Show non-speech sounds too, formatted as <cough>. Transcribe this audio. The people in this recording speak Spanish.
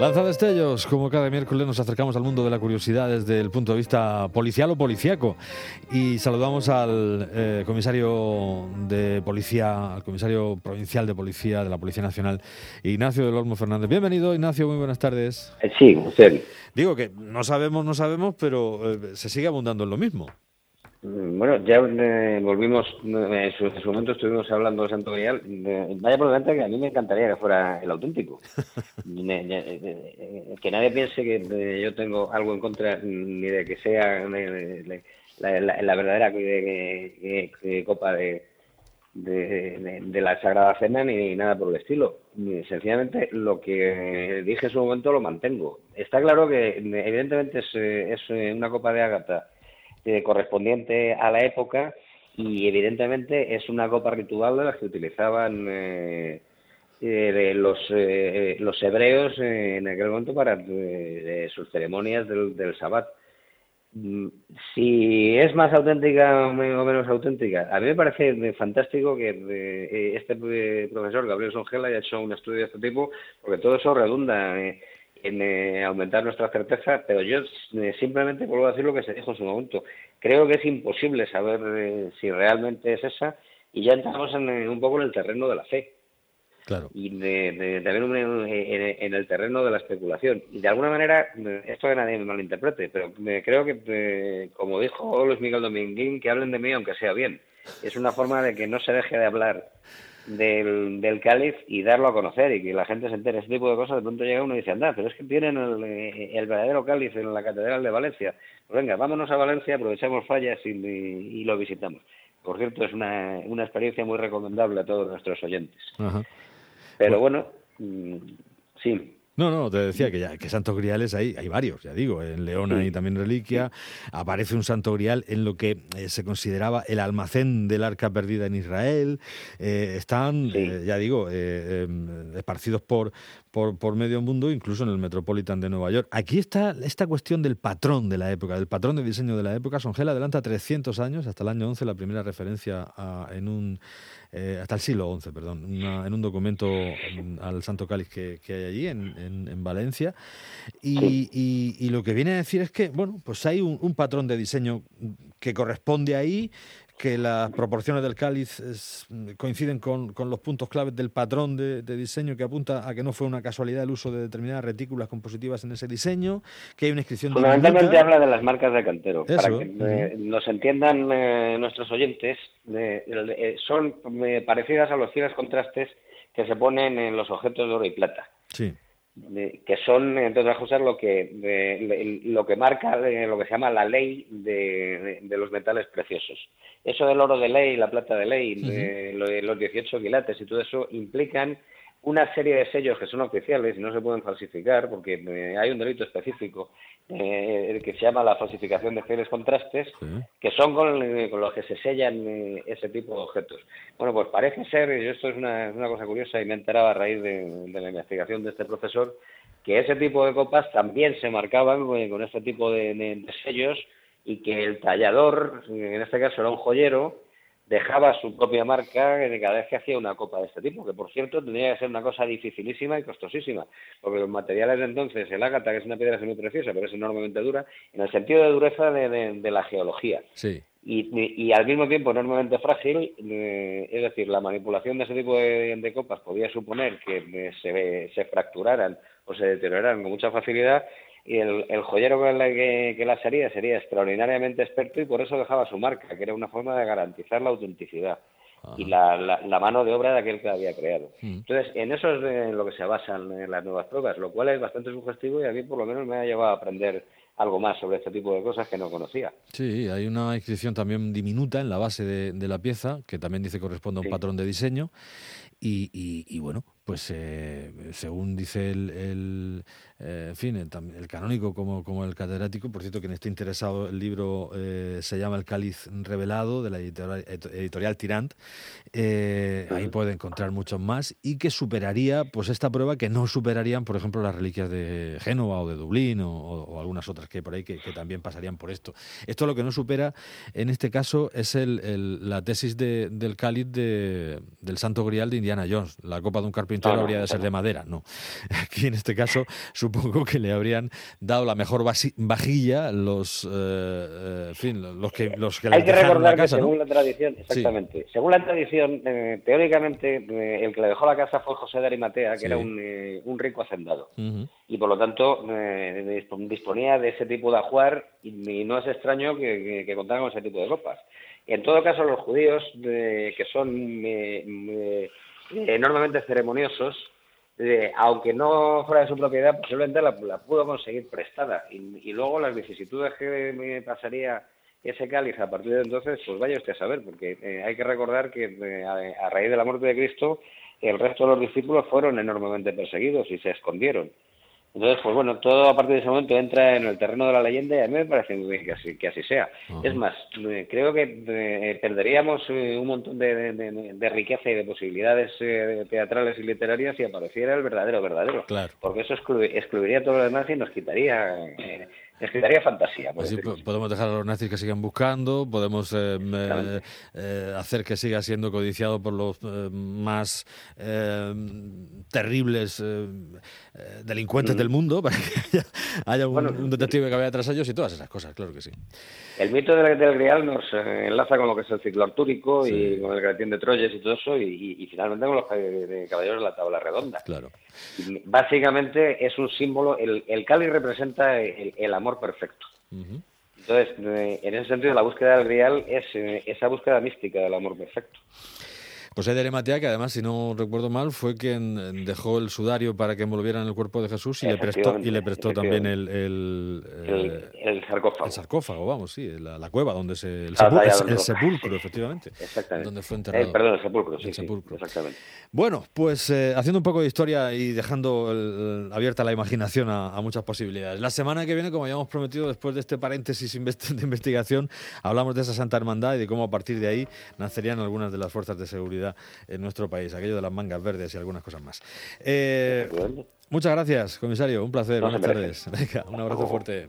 Lanza destellos, como cada miércoles nos acercamos al mundo de la curiosidad desde el punto de vista policial o policíaco y saludamos al eh, comisario de policía, al comisario provincial de policía de la Policía Nacional, Ignacio del Olmo Fernández. Bienvenido, Ignacio, muy buenas tardes. Eh, sí, usted. Digo que no sabemos, no sabemos, pero eh, se sigue abundando en lo mismo. Mm, bueno, ya eh, volvimos, en su, momento estuvimos hablando de Santo Grial. vaya por delante que a mí me encantaría que fuera el auténtico. <laughs> Eh, que nadie piense que yo tengo algo en contra ni de que sea la, verdadera copa de, de, la Sagrada Cena ni nada por el estilo. Sencillamente lo que dije en su momento lo mantengo. Está claro que evidentemente es, es una copa de ágata eh, correspondiente a la época y evidentemente es una copa ritual de las que utilizaban eh, eh, los, los hebreos en aquel momento para sus ceremonias del, del Sabbat. Mm, si es más auténtica o menos auténtica, a mí me parece fantástico que este profesor Gabriel Songela haya hecho un estudio de este tipo, porque todo eso redunda en eh, aumentar nuestra certeza, pero yo eh, simplemente vuelvo a decir lo que se dijo en su momento. Creo que es imposible saber eh, si realmente es esa y ya entramos en, un poco en el terreno de la fe. Claro. Y de, también en, el terreno de la especulación. Y de alguna manera, esto que nadie me malinterprete, pero creo que, como dijo Luis Miguel Dominguín, que hablen de mí aunque sea bien. Es una forma de que no se deje de hablar del, del cáliz y darlo a conocer y que la gente se entere. Ese tipo de cosas, de pronto llega uno y dice, anda, pero es que tienen el, eh, el verdadero cáliz en la Catedral de Valencia. Pues venga, vámonos a Valencia, aprovechamos fallas y, y, lo visitamos. Por cierto, es una, una experiencia muy recomendable a todos nuestros oyentes. Pero bueno, mm, sí. No, no, te decía que ya que santos griales hay, hay varios, ya digo, en León hay también reliquia, aparece un santo grial en lo que eh, se consideraba el almacén del arca perdida en Israel, eh, están, eh, ya digo, em, esparcidos por, por, por, medio mundo, incluso en el Metropolitan de Nueva York. Aquí está esta cuestión del patrón de la época, del patrón de diseño de la época. Songel adelanta 300 años, hasta el año 11, la primera referencia en un eh, hasta el siglo XI, perdón, en un documento mm, al Santo Cáliz que, hay allí, en, Valencia. Y, lo que viene a decir es que, bueno, pues hay un patrón de diseño que corresponde ahí, que las proporciones del cáliz coinciden con, los puntos claves del patrón de, diseño que apunta a que no fue una casualidad el uso de determinadas retículas compositivas en ese diseño, que hay una inscripción... Fundamentalmente habla de las marcas de cantero, para que eh, nos entiendan eh, nuestros oyentes, eh, son parecidas a los fieles contrastes que se ponen en los objetos de oro y plata. Sí que son, entre otras cosas, lo que, lo que marca lo que se llama la ley de, los metales preciosos. Eso del oro de ley, la plata de ley, los 18 quilates y todo eso implican una serie de sellos que son oficiales y no se pueden falsificar porque eh, hay un delito específico eh, que se llama la falsificación de fieles contrastes, que son con, los que se sellan eh, ese tipo de objetos. Bueno, pues parece ser, y esto es una, cosa curiosa y me he enterado a raíz de, la investigación de este profesor, que ese tipo de copas también se marcaban con este tipo de sellos y que el tallador, en este caso era un joyero, dejaba su propia marca cada vez que hacía una copa de este tipo, que por cierto tendría que ser una cosa dificilísima y costosísima, porque los materiales de entonces, el ágata, que es una piedra muy preciosa, pero es enormemente dura, en el sentido de dureza de, la geología. Sí. Y, al mismo tiempo enormemente frágil, eh, es decir, la manipulación de ese tipo de, copas podía suponer que eh, se, se fracturaran o se deterioraran con mucha facilidad y el, el joyero que, que, las haría sería extraordinariamente experto y por eso dejaba su marca, que era una forma de garantizar la autenticidad y la, la, mano de obra de aquel que la había creado. Mm. Entonces, en eso es en lo que se basan las nuevas pruebas, lo cual es bastante sugestivo y a mí por lo menos me ha llevado a aprender algo más sobre este tipo de cosas que no conocía. Sí, hay una inscripción también diminuta en la base de, de la pieza, que también dice corresponde a un patrón de diseño, y, y, bueno, pues eh, según dice el, eh, en fin, el, canónico como, como el catedrático, por cierto, quien esté interesado, el libro eh, se llama El cáliz revelado de la editorial, editorial Tirant, ahí puede encontrar muchos más y que superaría pues esta prueba que no superarían, por ejemplo, las reliquias de Génova o de Dublín o, algunas otras que hay por ahí que, también pasarían por esto. Esto lo que no supera en este caso es el, la tesis del cáliz de, del Santo Grial de Indiana Jones, la copa de un carpintero entero habría de ser de madera, no. <laughs> Aquí en este caso <laughs> supongo que le habrían dado la mejor vajilla los, eh, fin, los que los que Hay que recordar que según la tradición, exactamente, según la tradición, teóricamente el que le dejó la casa fue José de Arimatea, que era un, rico hacendado. Y por lo tanto disponía de ese tipo de ajuar y, no es extraño que, que, contaran con ese tipo de copas. En todo caso, los judíos, que son enormemente ceremoniosos, aunque no fuera de su propiedad, posiblemente la, pudo conseguir prestada. Y, luego las vicisitudes que me pasaría ese cáliz a partir de entonces, pues vaya usted a saber, porque eh, hay que recordar que eh, a, raíz de la muerte de Cristo, el resto de los discípulos fueron enormemente perseguidos y se escondieron. Entonces, pues bueno, todo a partir de ese momento entra en el terreno de la leyenda y a mí me parece muy bien que así, que así sea. Es más, eh, creo que eh, perderíamos eh, un montón de, riqueza y de posibilidades teatrales y literarias si apareciera el verdadero verdadero. Claro. Porque eso excluiría todo lo demás y nos quitaría necesitaría fantasía. Pues podemos dejar a los nazis que sigan buscando, podemos eh, eh, hacer que siga siendo codiciado por los eh, más terribles delincuentes del mundo, para que haya, un, detective que vaya tras ellos y todas esas cosas, claro que sí. El mito del, del Grial nos enlaza con lo que es el ciclo artúrico y con el Gratín de Troyes y todo eso, y, finalmente con los caballeros de la tabla redonda. Claro. básicamente es un símbolo, el, el Cali representa el amor perfecto. Entonces, eh, en ese sentido, la búsqueda del real es eh, esa búsqueda mística del amor perfecto. José de Arimatea, que además, si no recuerdo mal, fue quien dejó el sudario para que envolvieran el cuerpo de Jesús y le prestó, y le prestó también el, el, el, sarcófago. El sarcófago, vamos, sí, la, cueva donde se. El, el sepulcro, efectivamente. Exactamente. Donde fue enterrado. Eh, perdón, el sepulcro, sí. exactamente. Bueno, pues eh, haciendo un poco de historia y dejando abierta la imaginación a, a, muchas posibilidades. La semana que viene, como ya hemos prometido, después de este paréntesis de investigación, hablamos de esa Santa Hermandad y de cómo a partir de ahí nacerían algunas de las fuerzas de seguridad en nuestro país, aquello de las mangas verdes y algunas cosas más. Eh, muchas gracias, comisario, un placer, buenas tardes. un abrazo fuerte.